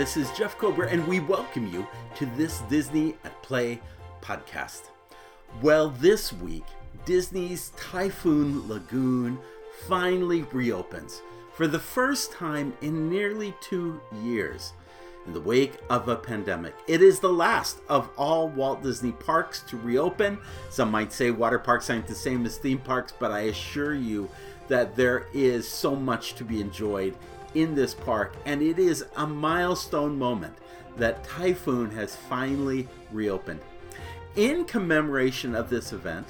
Hi, this is Jeff Kober, and we welcome you to this Disney at Play podcast. Well, this week, Disney's Typhoon Lagoon finally reopens for the first time in nearly two years in the wake of a pandemic. It is the last of all Walt Disney parks to reopen. Some might say water parks aren't the same as theme parks, but I assure you that there is so much to be enjoyed in this park, and it is a milestone moment that Typhoon has finally reopened. In commemoration of this event,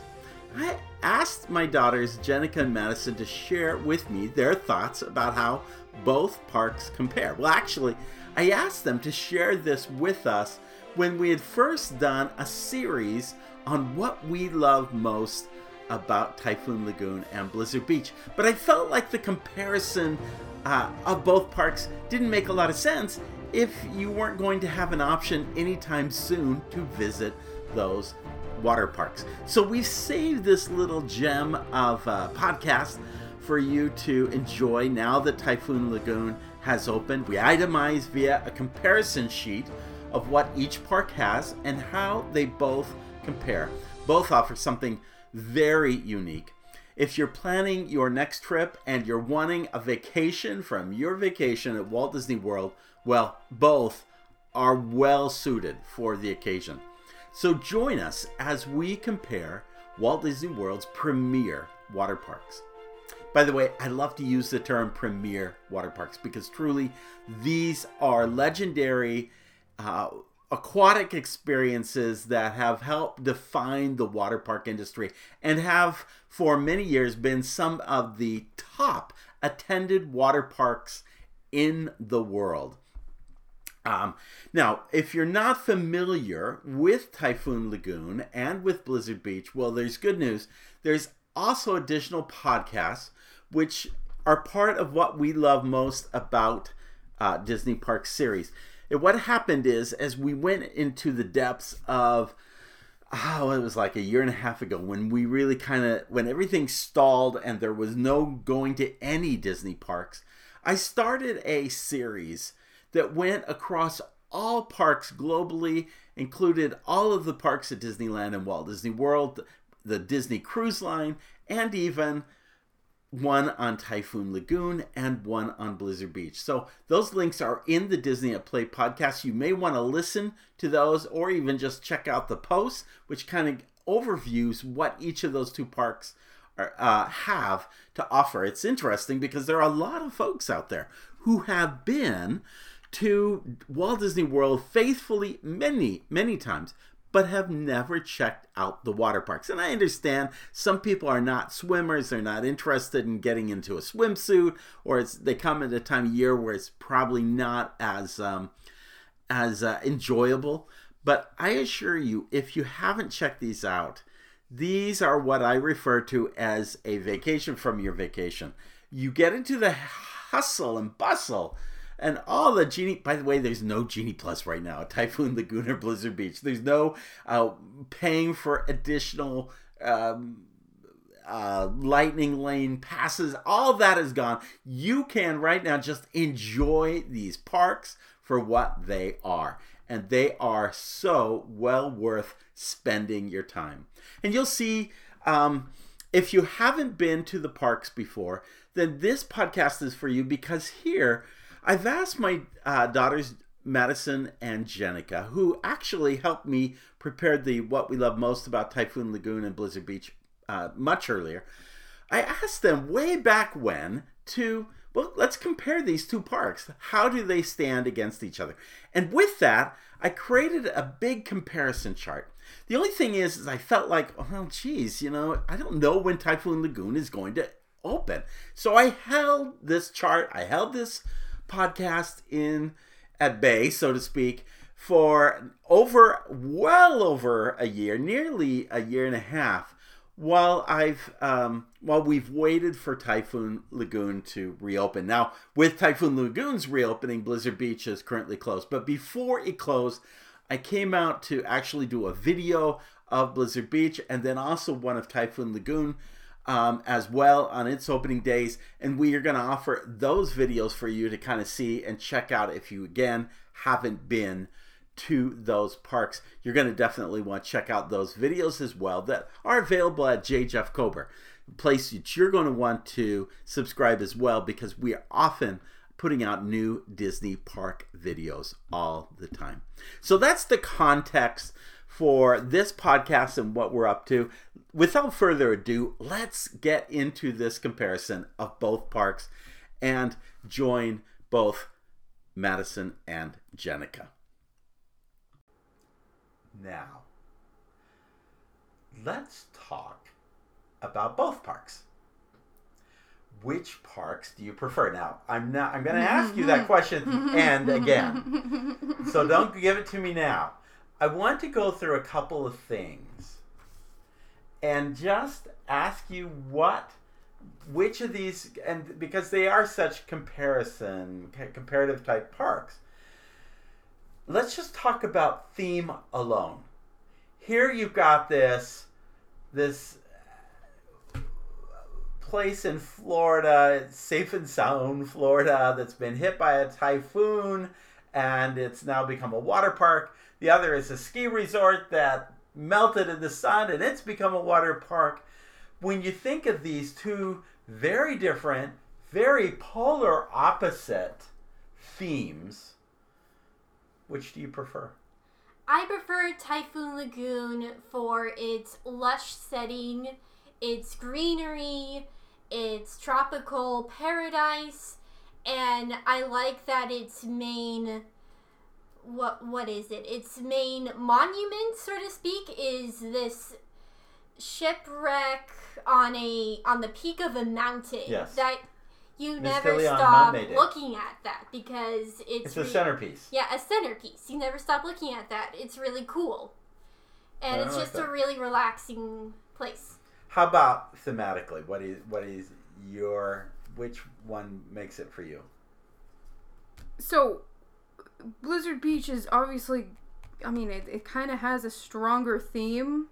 I asked my daughters Jenica and Madison to share with me their thoughts about how both parks compare. Well, actually, I asked them to share this with us when we had first done a series on what we love most about Typhoon Lagoon and Blizzard Beach. But I felt like the comparison uh, of both parks didn't make a lot of sense if you weren't going to have an option anytime soon to visit those water parks. So we've saved this little gem of a podcast for you to enjoy now that Typhoon Lagoon has opened. We itemize via a comparison sheet of what each park has and how they both compare. Both offer something very unique. If you're planning your next trip and you're wanting a vacation from your vacation at Walt Disney World, well, both are well suited for the occasion. So join us as we compare Walt Disney World's premier water parks. By the way, I love to use the term premier water parks because truly these are legendary uh, aquatic experiences that have helped define the water park industry and have for many years been some of the top attended water parks in the world. Um, now, if you're not familiar with Typhoon Lagoon and with Blizzard Beach, well, there's good news. There's also additional podcasts which are part of what we love most about uh, Disney Park series. What happened is, as we went into the depths of, oh, it was like a year and a half ago when we really kind of, when everything stalled and there was no going to any Disney parks, I started a series that went across all parks globally, included all of the parks at Disneyland and Walt Disney World, the Disney Cruise Line, and even one on Typhoon Lagoon and one on Blizzard Beach. So those links are in the Disney at Play podcast. You may want to listen to those or even just check out the posts, which kind of overviews what each of those two parks are, uh, have to offer. It's interesting because there are a lot of folks out there who have been to Walt Disney World faithfully many, many times, but have never checked out the water parks. And I understand some people are not swimmers, they're not interested in getting into a swimsuit, or they come at a time of year where it's probably not as um, as uh, enjoyable. But I assure you, if you haven't checked these out, these are what I refer to as a vacation from your vacation. You get into the hustle and bustle and all the genie. By the way, there's no genie plus right now. Typhoon Lagoon or Blizzard Beach. There's no uh, paying for additional. Um, uh, lightning lane passes, all that is gone. You can right now just enjoy these parks for what they are. And they are so well worth spending your time. And you'll see um, if you haven't been to the parks before, then this podcast is for you because here I've asked my uh, daughters Madison and Jenica, who actually helped me prepare the what we love most about Typhoon Lagoon and Blizzard Beach uh, much earlier. I asked them way back when to well, let's compare these two parks. How do they stand against each other? And with that, I created a big comparison chart. The only thing is, is I felt like, oh, geez, you know, I don't know when Typhoon Lagoon is going to open. So I held this chart, I held this podcast in at bay, so to speak, for over well over a year, nearly a year and a half, while I've um, while we've waited for Typhoon Lagoon to reopen. Now, with Typhoon Lagoon's reopening, Blizzard Beach is currently closed. But before it closed, I came out to actually do a video of Blizzard Beach and then also one of Typhoon Lagoon um, as well on its opening days. And we are going to offer those videos for you to kind of see and check out if you, again, haven't been to those parks. You're going to definitely want to check out those videos as well that are available at J. Jeff Kober, place that you're going to want to subscribe as well because we are often putting out new Disney park videos all the time. So that's the context for this podcast and what we're up to. Without further ado, let's get into this comparison of both parks and join both Madison and Jenica. Now, let's talk about both parks. Which parks do you prefer? Now, I'm not I'm going to ask you that question and again. So don't give it to me now. I want to go through a couple of things and just ask you what which of these and because they are such comparison comparative type parks let's just talk about theme alone. Here you've got this this uh, place in Florida, safe and sound Florida, that's been hit by a typhoon and it's now become a water park. The other is a ski resort that melted in the sun and it's become a water park. When you think of these two very different, very polar opposite themes, which do you prefer? I prefer Typhoon Lagoon for its lush setting, its greenery, its tropical paradise, and I like that its main what what is it? Its main monument, so to speak, is this shipwreck on a on the peak of a mountain. Yes. That you Miss never stop looking at that because it's It's a re- centerpiece. yeah, a centerpiece. You never stop looking at that. It's really cool. And it's like just that. a really relaxing place. How about thematically? What is what is your which one makes it for you? So, Blizzard Beach is obviously, I mean, it, it kind of has a stronger theme.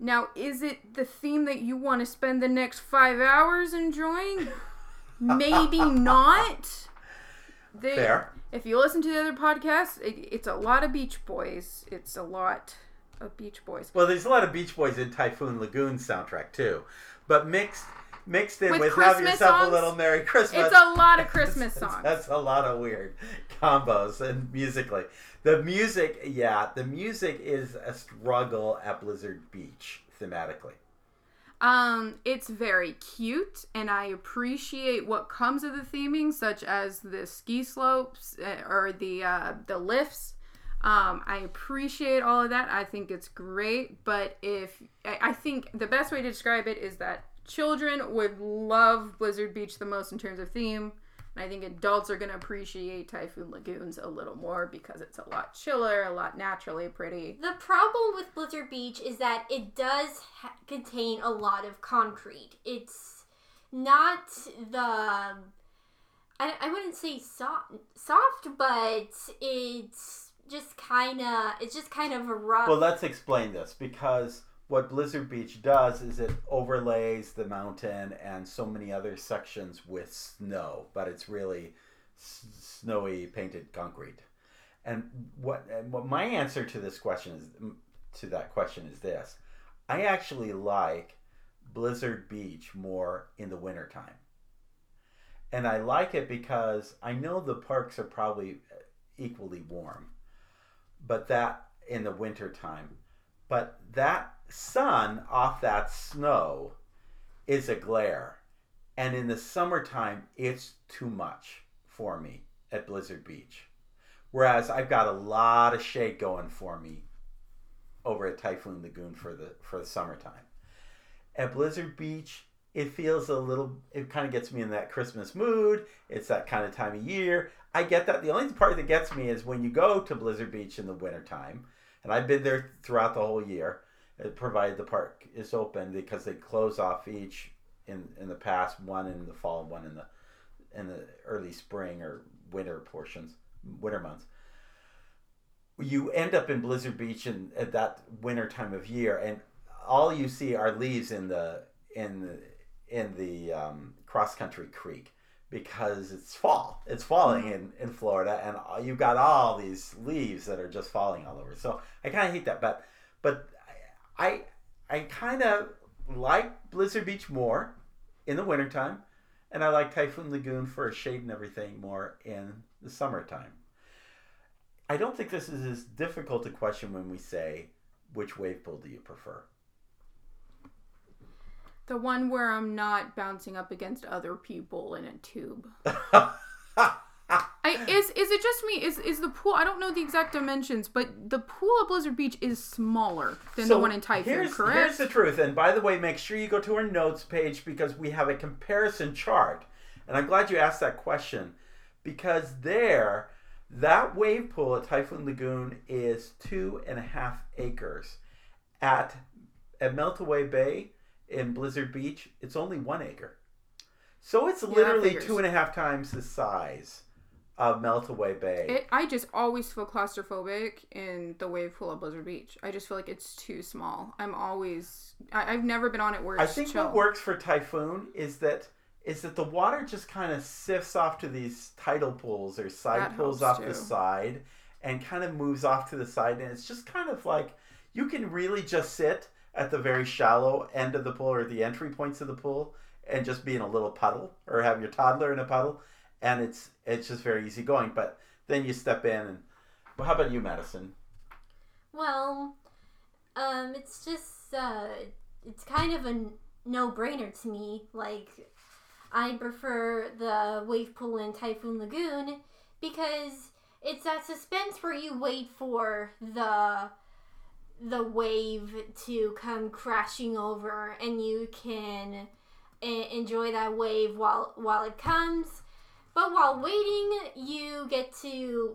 Now, is it the theme that you want to spend the next five hours enjoying? Maybe not. They, Fair. If you listen to the other podcasts, it, it's a lot of Beach Boys. It's a lot of Beach Boys. Well, there's a lot of Beach Boys in Typhoon Lagoon soundtrack too, but mixed mixed in With with, "Have Yourself songs? a Little Merry Christmas." It's a lot of Christmas songs. That's a lot of weird combos and musically. The music, yeah, the music is a struggle at Blizzard Beach thematically. Um, it's very cute, and I appreciate what comes of the theming, such as the ski slopes uh, or the uh, the lifts. Um, I appreciate all of that. I think it's great. But if I I think the best way to describe it is that children would love Blizzard Beach the most in terms of theme, and I think adults are going to appreciate Typhoon Lagoons a little more because it's a lot chiller, a lot naturally pretty. The problem with Blizzard Beach is that it does ha- contain a lot of concrete. It's not the. I, I wouldn't say soft, soft, but it's just kind of it's just kind of a rough. Well, let's explain this because what Blizzard Beach does is it overlays the mountain and so many other sections with snow, but it's really s- snowy painted concrete. And what and what my answer to this question is to that question is this: I actually like Blizzard Beach more in the wintertime. And I like it because I know the parks are probably uh, equally warm, but that in the wintertime. But that sun off that snow is a glare. And in the summertime, it's too much for me at Blizzard Beach. Whereas I've got a lot of shade going for me over at Typhoon Lagoon for the for the summertime. At Blizzard Beach, it feels a little it kind of gets me in that Christmas mood. It's that kind of time of year. I get that. The only part that gets me is when you go to Blizzard Beach in the wintertime, and I've been there throughout the whole year, provided the park is open because they close off each in in the past, one in the fall, one in the in the early spring or winter portions, winter months. You end up in Blizzard Beach in, at that winter time of year, and all you see are leaves in the in the in the um, cross country creek because it's fall. It's falling in, in Florida, and you've got all these leaves that are just falling all over. So I kind of hate that, but but I I kind of like Blizzard Beach more in the wintertime, and I like Typhoon Lagoon for a shade and everything more in the summertime. I don't think this is as difficult a question when we say which wave pool do you prefer. The one where I'm not bouncing up against other people in a tube. I, is is it just me? Is is the pool? I don't know the exact dimensions, but the pool at Blizzard Beach is smaller than the one in Typhoon. Here's, correct? here's the truth. And by the way, make sure you go to our notes page because we have a comparison chart. And I'm glad you asked that question because there, that wave pool at Typhoon Lagoon is two and a half acres. At at Meltaway Bay in Blizzard Beach, it's only one acre. So it's literally figures. two and a half times the size of Meltaway Bay. It, I just always feel claustrophobic in the wave pool at Blizzard Beach. I just feel like it's too small. I'm always. I, I've never been on it where I think chill. what works for typhoon is that is that the water just kind of sifts off to these tidal pools or side That pools off the side and kind of moves off to the side and it's just kind of like you can really just sit at the very shallow end of the pool or the entry points of the pool and just be in a little puddle or have your toddler in a puddle and it's it's just very easy going but then you step in and well, how about you Madison Well, um, it's just uh, it's kind of a no-brainer to me. Like, I prefer the wave pool in Typhoon Lagoon because it's that suspense where you wait for the the wave to come crashing over, and you can e- enjoy that wave while while it comes. But while waiting, you get to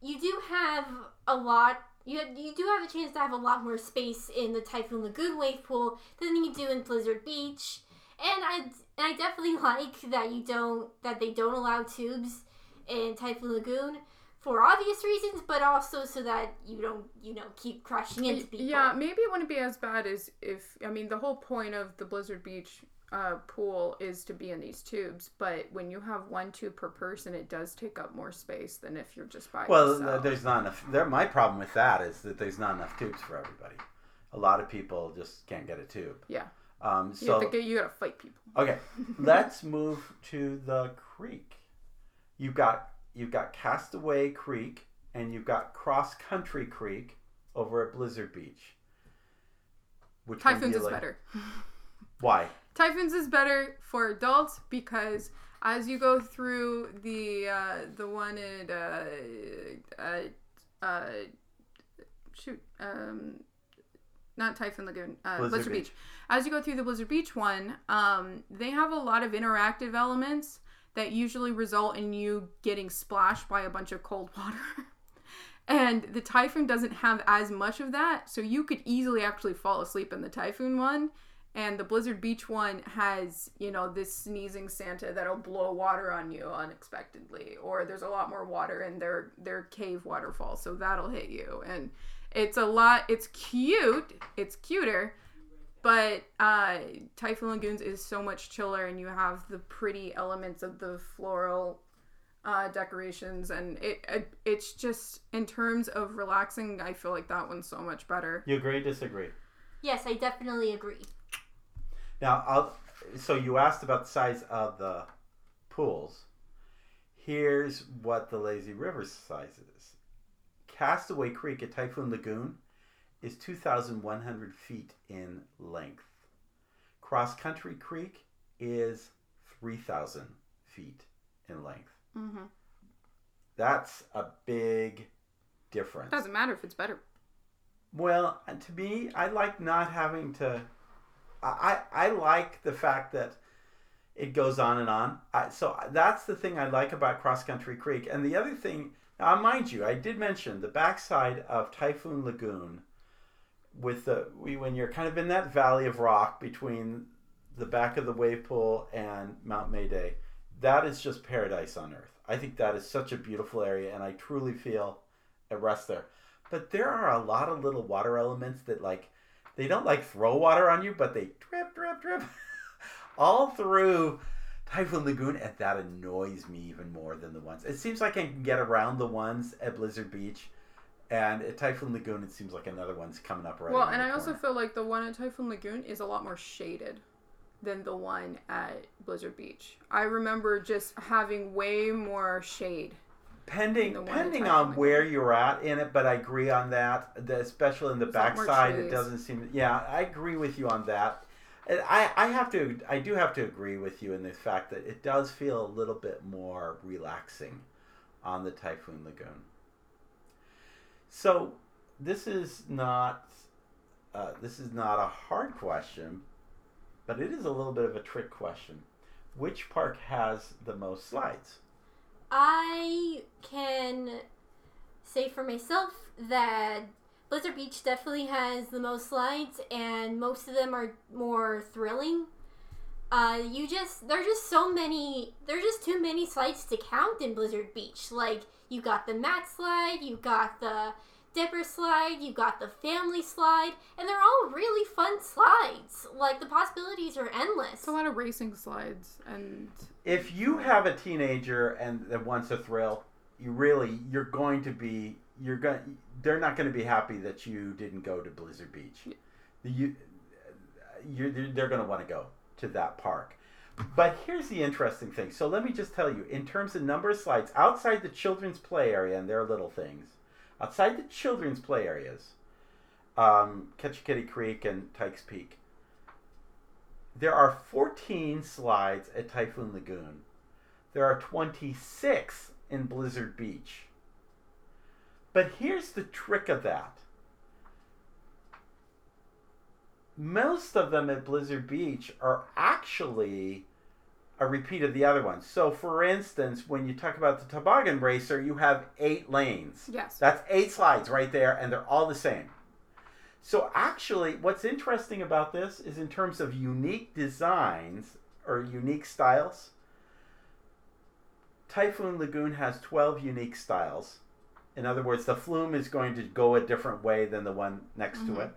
you do have a lot you, you do have a chance to have a lot more space in the Typhoon Lagoon wave pool than you do in Blizzard Beach. And I, and I definitely like that you don't that they don't allow tubes in Typhoon Lagoon for obvious reasons, but also so that you don't you know keep crashing into people. Yeah, maybe it wouldn't be as bad as if I mean the whole point of the Blizzard Beach uh, pool is to be in these tubes, but when you have one tube per person, it does take up more space than if you're just by Well, yourself. there's not enough. There, my problem with that is that there's not enough tubes for everybody. A lot of people just can't get a tube. Yeah. Um, you, so have to get, you gotta fight people. okay, let's move to the creek. You've got you've got Castaway Creek and you've got Cross Country Creek over at Blizzard Beach. Which Typhoons you is like? better. Why? Typhoons is better for adults because as you go through the uh, the one at uh, uh, uh, shoot um, not Typhoon Lagoon uh, Blizzard Blizzard, Beach. Beach. As you go through the Blizzard Beach one, um, they have a lot of interactive elements that usually result in you getting splashed by a bunch of cold water. And the Typhoon doesn't have as much of that, so you could easily actually fall asleep in the Typhoon one. And the Blizzard Beach one has, you know, this sneezing Santa that'll blow water on you unexpectedly, or there's a lot more water in their their cave waterfall, so that'll hit you. And it's a lot. It's cute. It's cuter, but uh, Typhoon Lagoons is so much chiller, and you have the pretty elements of the floral uh, decorations, and it, it it's just in terms of relaxing. I feel like that one's so much better. You agree? Disagree? Yes, I definitely agree. Now, I'll, so you asked about the size of the pools. Here's what the Lazy River size is. Castaway Creek at Typhoon Lagoon is 2,100 feet in length. Cross Country Creek is 3,000 feet in length. Mm-hmm. That's a big difference. Doesn't matter if it's better. Well, to me, I like not having to. I I like the fact that it goes on and on. I, so that's the thing I like about Cross Country Creek. And the other thing, now mind you, I did mention the backside of Typhoon Lagoon, with the we when you're kind of in that valley of rock between the back of the wave pool and Mount Mayday. That is just paradise on earth. I think that is such a beautiful area, and I truly feel at rest there. But there are a lot of little water elements that like they don't like throw water on you, but they drip, drip, drip. all through Typhoon Lagoon, and that annoys me even more than the ones. It seems like I can get around the ones at Blizzard Beach, and at Typhoon Lagoon, it seems like another one's coming up right. well, and I also feel like the one at Typhoon Lagoon is a lot more shaded than the one at Blizzard Beach. I remember just having way more shade. Pending the one at pending on where you're at in it, but I agree on that. The, especially in the There's a lot more backside, it doesn't seem. Yeah, I agree with you on that. And I, I have to I do have to agree with you in the fact that it does feel a little bit more relaxing on the Typhoon Lagoon. So this is not uh, this is not a hard question, but it is a little bit of a trick question. Which park has the most slides? I can say for myself that Blizzard Beach definitely has the most slides, and most of them are more thrilling. Uh, you just there's just so many there's just too many slides to count in Blizzard Beach. Like you got the mat slide, you got the dipper slide, you got the family slide, and they're all really fun slides. Like the possibilities are endless. It's a lot of racing slides and if you have a teenager and that wants a thrill, you really you're going to be you're going they're not going to be happy that you didn't go to Blizzard Beach. You you're, they're, going to want to go to that park. But here's the interesting thing. So let me just tell you, in terms of number of slides outside the children's play area and their little things, outside the children's play areas, um, Ketchakiddee Creek and Tike's Peak, there are 14 slides at Typhoon Lagoon. There are 26 in Blizzard Beach. But here's the trick of that. Most of them at Blizzard Beach are actually a repeat of the other ones. So, for instance, when you talk about the toboggan racer, you have eight lanes. yes. That's eight slides right there, and they're all the same. So, actually, what's interesting about this is in terms of unique designs or unique styles, Typhoon Lagoon has 12 unique styles. In other words, the flume is going to go a different way than the one next to Mhm. it.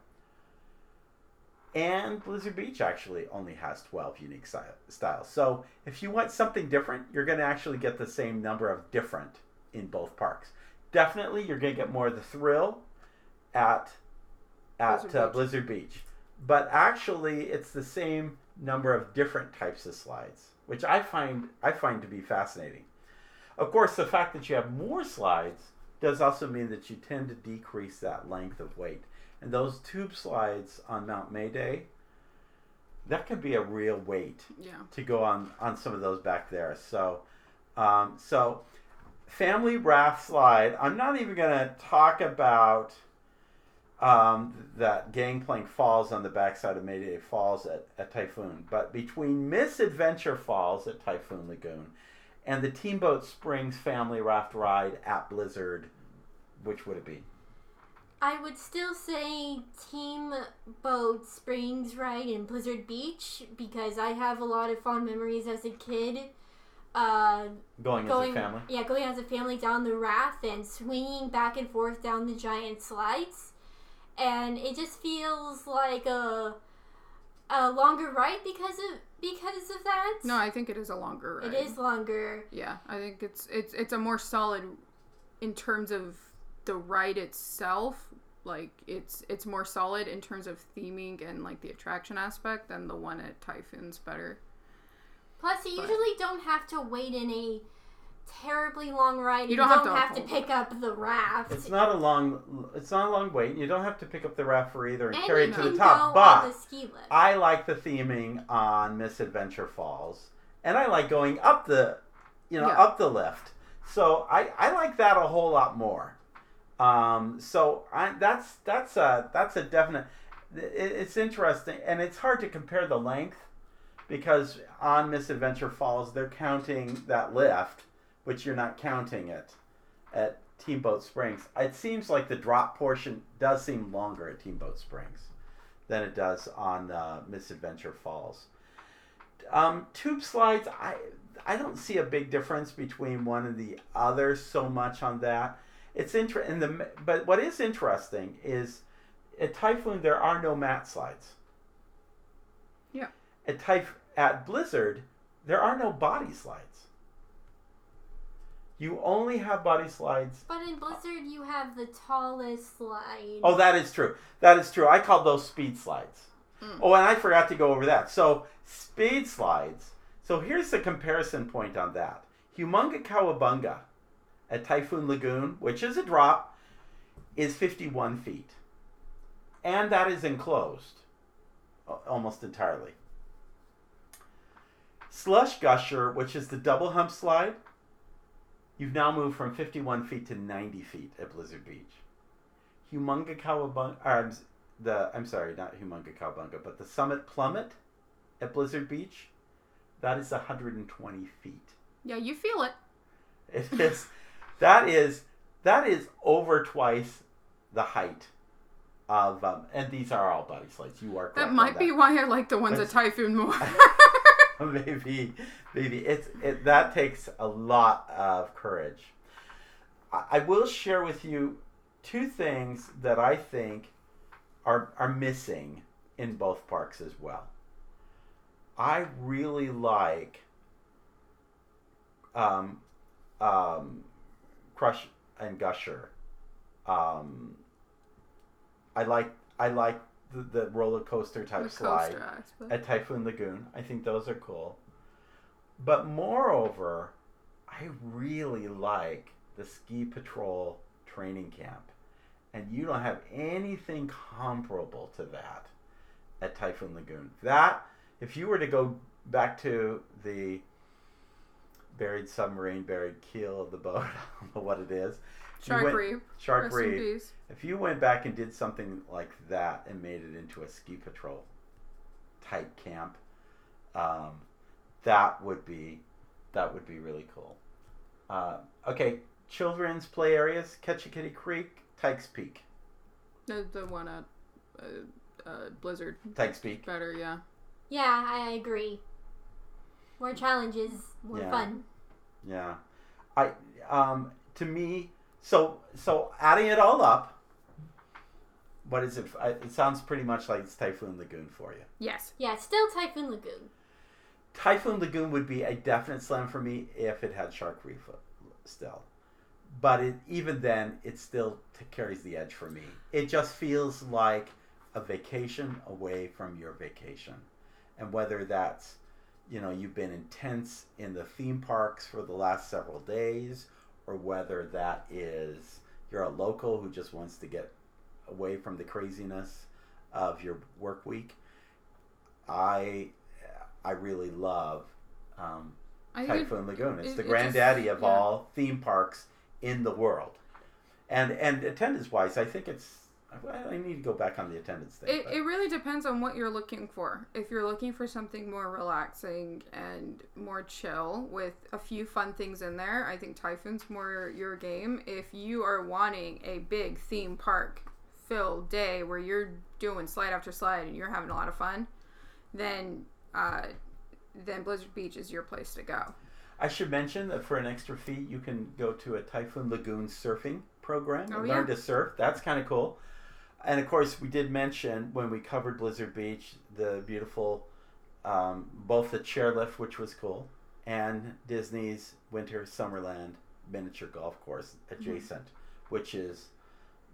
And Blizzard Beach actually only has 12 unique styles. So if you want something different, you're going to actually get the same number of different in both parks. Definitely, you're going to get more of the thrill at at Blizzard uh, Beach. Blizzard Beach. But actually, it's the same number of different types of slides, which I find I find to be fascinating. Of course, the fact that you have more slides does also mean that you tend to decrease that length of wait. And those tube slides on Mount Mayday, that could be a real wait Yeah. to go on on some of those back there. So, um, so family raft slide. I'm not even going to talk about um, that Gangplank Falls on the backside of Mayday Falls at, at Typhoon, but between Miss Adventure Falls at Typhoon Lagoon and the Teamboat Springs family raft ride at Blizzard, which would it be? I would still say Team Boat Springs ride in Blizzard Beach because I have a lot of fond memories as a kid. Uh, Going, going, as a family. yeah, going as a family down the raft and swinging back and forth down the giant slides, and it just feels like a a longer ride because of because of that. No, I think it is a longer ride. it is longer. Yeah, I think it's it's it's a more solid in terms of the ride itself. Like it's it's more solid in terms of theming and like the attraction aspect than the one at Typhoon's better. Plus, you But- usually don't have to wait in a terribly long ride. You You don't don't, have to have to pick up the raft. It's not a long. It's not a long wait. You don't have to pick up the raft for either and and carry it to the top. But the ski lift. I like the theming on Miss Adventure Falls, and I like going up the, you know, Yeah. up the lift. So I, I like that a whole lot more. Um, so I, that's that's a that's a definite. It, it's interesting, and it's hard to compare the length because on Miss Adventure Falls they're counting that lift, which you're not counting it at Teamboat Springs. It seems like the drop portion does seem longer at Teamboat Springs than it does on uh, Miss Adventure Falls. Um, tube slides, I I don't see a big difference between one and the other so much on that. It's interesting, the but what is interesting is at Typhoon there are no mat slides. Yeah. At Typh- at Blizzard, there are no body slides. You only have body slides. But in Blizzard, you have the tallest slide. Oh, that is true. That is true. I called those speed slides. Mm. Oh, and I forgot to go over that. So, speed slides. So, here's the comparison point on that. Humunga Kowabunga at Typhoon Lagoon, which is a drop, is 51 feet. And that is enclosed almost entirely. Slush Gusher, which is the double hump slide, you've now moved from 51 feet to 90 feet at Blizzard Beach. Humunga Kowabunga, or I'm, the, I'm sorry, not Humunga Kowabunga, but the Summit Plummet at Blizzard Beach, that is 120 feet. Yeah, you feel it. It is, that is, that is over twice the height of, um, and these are all body slides. You are That might be why I like the ones That's- at Typhoon more. maybe maybe. It's it that takes a lot of courage. I, I will share with you two things that i think are are missing in both parks as well. I really like um um crush and gusher. Um i like i like the, the roller coaster type the slide coaster at Typhoon Lagoon. I think those are cool. But moreover, I really like the Ski Patrol training camp. And you don't have anything comparable to that at Typhoon Lagoon. That, if you were to go back to the buried submarine, buried keel of the boat, I don't know what it is. You Shark went- Reef. Shark Rest Reef. If you went back and did something like that and made it into a ski patrol type camp, um, that would be that would be really cool. Uh, okay, children's play areas: Ketchakiddee Creek, Tike's Peak, The, the one at uh, uh, Blizzard. Tike's Peak. Better, yeah. Yeah, I agree. More challenges, more Yeah. fun. Yeah, I um, to me, so so adding it all up, what is it? It sounds pretty much like it's Typhoon Lagoon for you. Yes. Yeah, still Typhoon Lagoon. Typhoon Lagoon would be a definite slam for me if it had Shark Reef uh, still. But it, even then, it still t- carries the edge for me. It just feels like a vacation away from your vacation. And whether that's, you know, you've been intense in the theme parks for the last several days, or whether that is you're a local who just wants to get away from the craziness of your work week, I I really love um, Typhoon Lagoon. It's it- the it granddaddy just- of yeah. all theme parks in the world. And and attendance wise, I think it's. I, I need to go back on the attendance thing. It, but- it really depends on what you're looking for. If you're looking for something more relaxing and more chill with a few fun things in there, I think Typhoon's more your game. If you are wanting a big theme park filled day where you're doing slide after slide and you're having a lot of fun, then uh, then Blizzard Beach is your place to go. I should mention that for an extra fee, you can go to a Typhoon Lagoon surfing program and Oh, learn yeah. to surf. That's kind of cool. And of course, we did mention when we covered Blizzard Beach the beautiful, um, both the chairlift, which was cool, and Disney's Winter Summerland miniature golf course adjacent, which is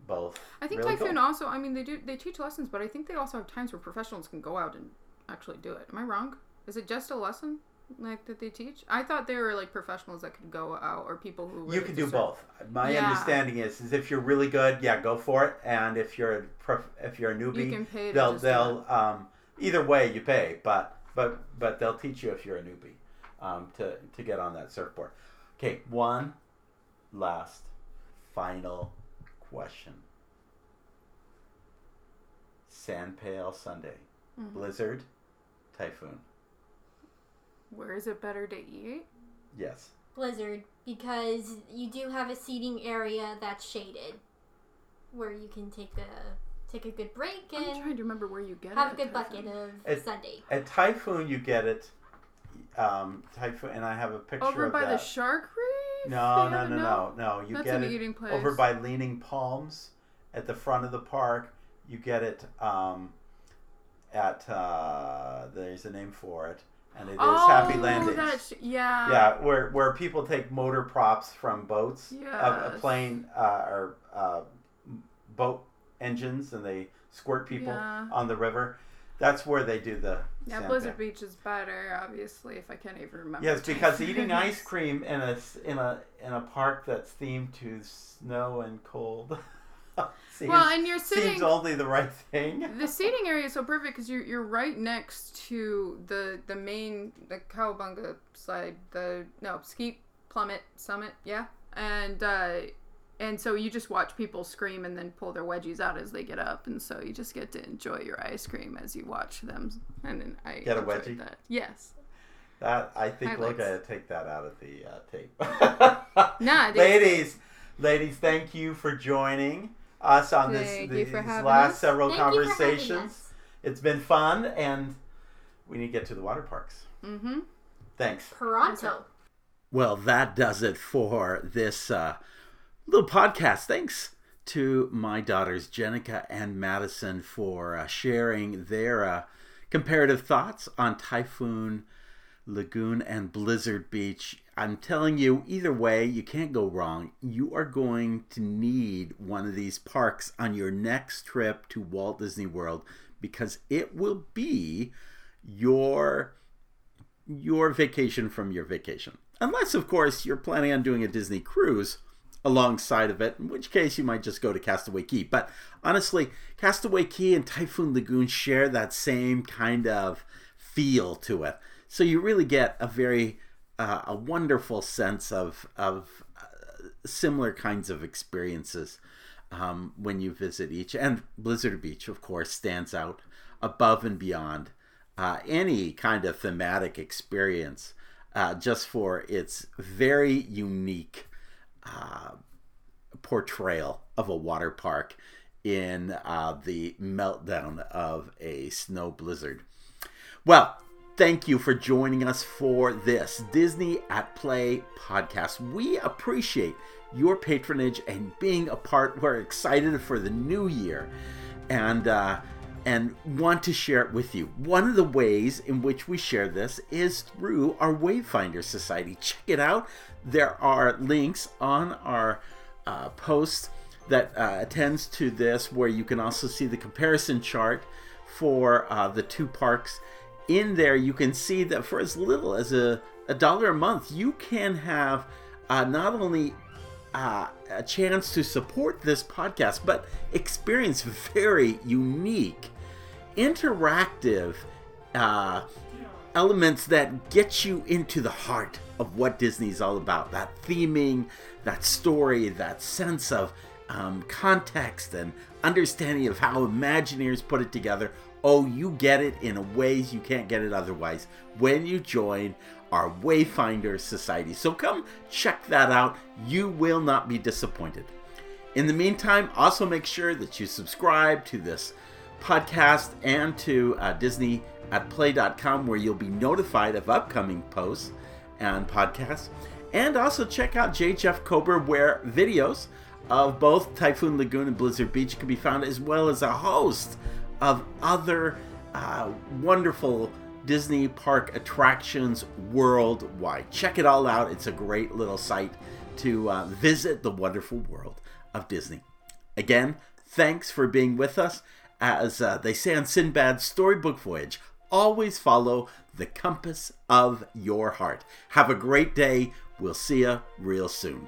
both. I think really Typhoon cool. also. I mean, they do they teach lessons, but I think they also have times where professionals can go out and actually do it. Am I wrong? Is it just a lesson like that they teach? I thought they were like professionals that could go out or people who You can do both. My Yeah. understanding is, is if you're really good, yeah, go for it. And if you're a prof- if you're a newbie, You can pay they'll they'll um, either way you pay, but but but they'll teach you if you're a newbie um, to to get on that surfboard. Okay, one last final question. Sand Pail Sundae, Mhm. Blizzard, Typhoon. Where is it better to eat? Yes. Blizzard, because you do have a seating area that's shaded, where you can take a take a good break I'm and trying to remember where you get it. have a at good Typhoon. bucket of It's- Sunday. At Typhoon, you get it. Um, Typhoon, and I have a picture Over of by that. the Shark Reef. No, They no, no, no, no. You That's get an it eating place. over by Leaning Palms at the front of the park. You get it um, at uh, there's a name for it and it is oh, Happy Landings. That's, yeah. Yeah, where where people take motor props from boats, a, a plane uh, or uh, boat engines, and they squirt people Yeah. on the river. That's where they do the Yeah, Blizzard. Beach is better, obviously, if I can't even remember. Yes, because eating ice cream in a in a in a park that's themed to snow and cold seems, Well, and you're sitting. seems only the right thing. the seating area is so perfect because you're you're right next to the the main the Kowabunga side the no ski plummet summit yeah and uh and so you just watch people scream and then pull their wedgies out as they get up and so you just get to enjoy your ice cream as you watch them and then I Get a wedgie? that we're That I think we're gonna take that out of the uh, tape. Nah, ladies, ladies, thank you for joining us on this Thank you these last us. several Thank you for having conversations. It's been fun, and we need to get to the water parks. mm-hmm Thanks. Toronto. Well, that does it for this uh, little podcast. Thanks to my daughters, Jenica and Madison, for uh, sharing their uh, comparative thoughts on Typhoon Lagoon and Blizzard Beach. I'm telling you, either way, you can't go wrong. You are going to need one of these parks on your next trip to Walt Disney World because it will be your your vacation from your vacation. Unless, of course, you're planning on doing a Disney cruise alongside of it, in which case you might just go to Castaway Cay. But honestly, Castaway Cay and Typhoon Lagoon share that same kind of feel to it. So you really get a very uh, a wonderful sense of of uh, similar kinds of experiences um, when you visit each. And Blizzard Beach, of course, stands out above and beyond uh, any kind of thematic experience uh, just for its very unique uh, portrayal of a water park in uh, the meltdown of a snow blizzard. Well, thank you for joining us for this Disney at Play podcast. We appreciate your patronage and being a part. We're excited for the new year and uh, and want to share it with you. One of the ways in which we share this is through our Wayfinder Society. Check it out. There are links on our uh, post that uh, attends to this, where you can also see the comparison chart for uh, the two parks. In there, you can see that for as little as a, a dollar a month, you can have uh, not only uh, a chance to support this podcast, but experience very unique, interactive uh, elements that get you into the heart of what Disney's all about. That theming, that story, that sense of um, context and understanding of how Imagineers put it together. Oh, you get it in ways you can't get it otherwise when you join our Wayfinder Society. So come check that out. You will not be disappointed. In the meantime, also make sure that you subscribe to this podcast and to uh, Disney at play.com where you'll be notified of upcoming posts and podcasts. And also check out J. Jeff Kober where videos of both Typhoon Lagoon and Blizzard Beach can be found, as well as a host of other uh, wonderful Disney park attractions worldwide. Check it all out. It's a great little site to uh, visit the wonderful world of Disney. Again, thanks for being with us. As uh, they say on Sinbad's storybook voyage, always follow the compass of your heart. Have a great day. We'll see you real soon.